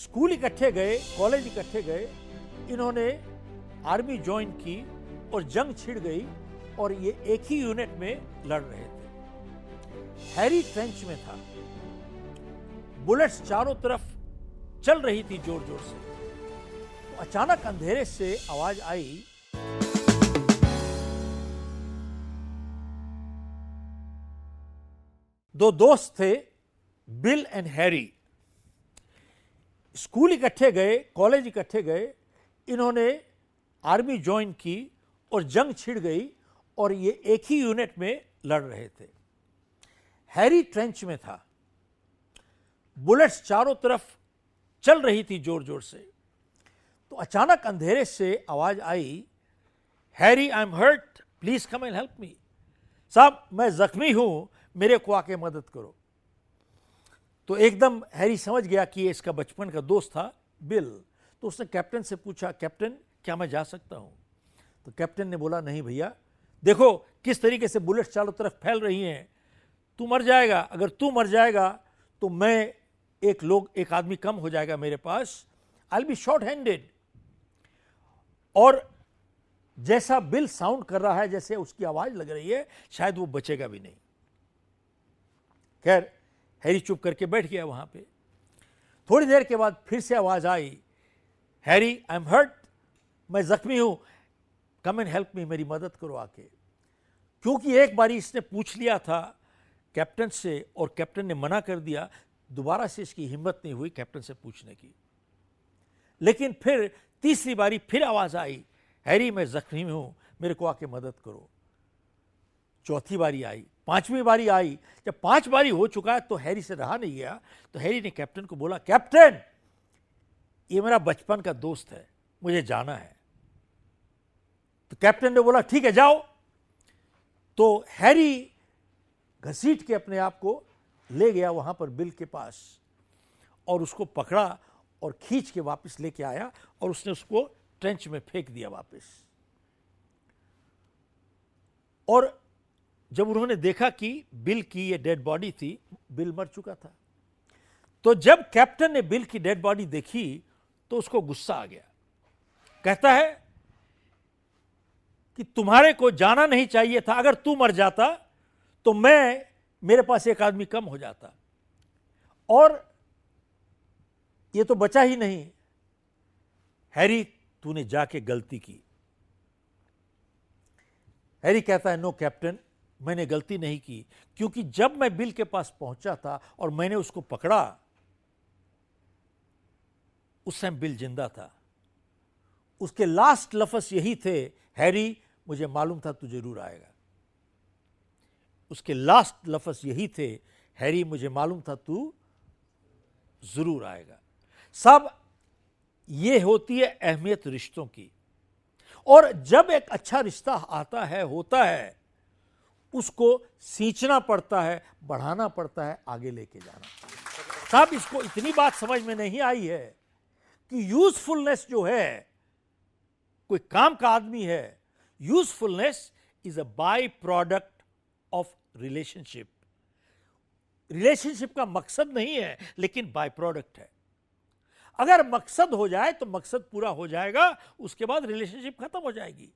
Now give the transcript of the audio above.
School इकट्ठे गए, college इकट्ठे गए, इन्होंने आर्मी ज्वाइन की और जंग छिड़ गई और ये एक ही यूनिट में लड़ रहे थे। हैरी ट्रेंच में था। बुलेट्स चारों तरफ़ चल रही थी ज़ोर ज़ोर से। तो अचानक अंधेरे से आवाज़ आई। दो दोस्त थे, बिल एंड हैरी। स्कूल इकट्ठे गए, कॉलेज इकट्ठे गए, इन्होंने आर्मी ज्वाइन की और जंग छिड़ गई और ये एक ही यूनिट में लड़ रहे थे। हैरी ट्रेंच में था। बुलेट्स चारों तरफ़ चल रही थी ज़ोर ज़ोर से। तो अचानक अंधेरे से आवाज़ आई, Harry, I am hurt, please come and help me. साहब, मैं जख्मी हूँ, मेरे को आके मदद करो। तो एकदम हैरी समझ गया कि ये इसका बचपन का दोस्त था, बिल। तो उसने कैप्टन से पूछा, कैप्टन, क्या मैं जा सकता हूँ? तो कैप्टन ने बोला, नहीं भैया। देखो, किस तरीके से बुलेट चारों तरफ़ फैल रही हैं। तू मर जाएगा। अगर तू मर जाएगा तो मैं एक लोग, एक आदमी कम हो जाएगा मेरे पास। आई बी शॉर्ट हैंडेड और जैसा बिल साउंड कर रहा है, जैसे उसकी आवाज़ लग रही है, शायद वो बचेगा भी नहीं। खैर हैरी चुप करके बैठ गया वहाँ पे। थोड़ी देर के बाद फिर से आवाज़ आई, हैरी आई एम हर्ट मैं जख्मी हूँ कम एंड हेल्प मी मेरी मदद करो आके। क्योंकि एक बारी इसने पूछ लिया था कैप्टन से और कैप्टन ने मना कर दिया, दोबारा से इसकी हिम्मत नहीं हुई कैप्टन से पूछने की। लेकिन फिर तीसरी बारी फिर आवाज़ आई, हैरी, मैं जख्मी हूँ, मेरे को आके मदद करो। चौथी बारी आई पांचवी बारी आई। जब पाँच बारी हो चुका है तो हैरी से रहा नहीं गया। तो हैरी ने कैप्टन को बोला, कैप्टन, ये मेरा बचपन का दोस्त है, मुझे जाना है। तो कैप्टन ने बोला, ठीक है, जाओ। तो हैरी घसीट के अपने आप को ले गया वहाँ पर बिल के पास और उसको पकड़ा और खींच के वापस लेके आया और उसने उसको ट्रेंच में फेंक दिया वापस। और जब उन्होंने देखा कि बिल की ये डेड बॉडी थी, बिल मर चुका था। तो जब कैप्टन ने बिल की डेड बॉडी देखी तो उसको गुस्सा आ गया। कहता है कि तुम्हारे को जाना नहीं चाहिए था, अगर तू मर जाता तो मैं, मेरे पास एक आदमी कम हो जाता। और ये तो बचा ही नहीं। हैरी, तूने जाके गलती की। हैरी कहता है, नो, कैप्टन मैंने गलती नहीं की, क्योंकि जब मैं बिल के पास पहुँचा था और मैंने उसको पकड़ा, उस समय बिल ज़िंदा था। उसके लास्ट लफज यही थे, हैरी, मुझे मालूम था तू ज़रूर आएगा। उसके लास्ट लफज यही थे, हैरी, मुझे मालूम था तू ज़रूर आएगा। सब ये होती है अहमियत रिश्तों की। और जब एक अच्छा रिश्ता आता है, होता है उसको सींचना पड़ता है, बढ़ाना पड़ता है, आगे लेके जाना। साहब इसको इतनी बात समझ में नहीं आई है कि यूजफुलनेस जो है, कोई काम का आदमी है usefulness is a by product of relationship relationship का मकसद नहीं है, लेकिन बाय प्रोडक्ट है। अगर मकसद हो जाए तो मकसद पूरा हो जाएगा, उसके बाद रिलेशनशिप खत्म हो जाएगी।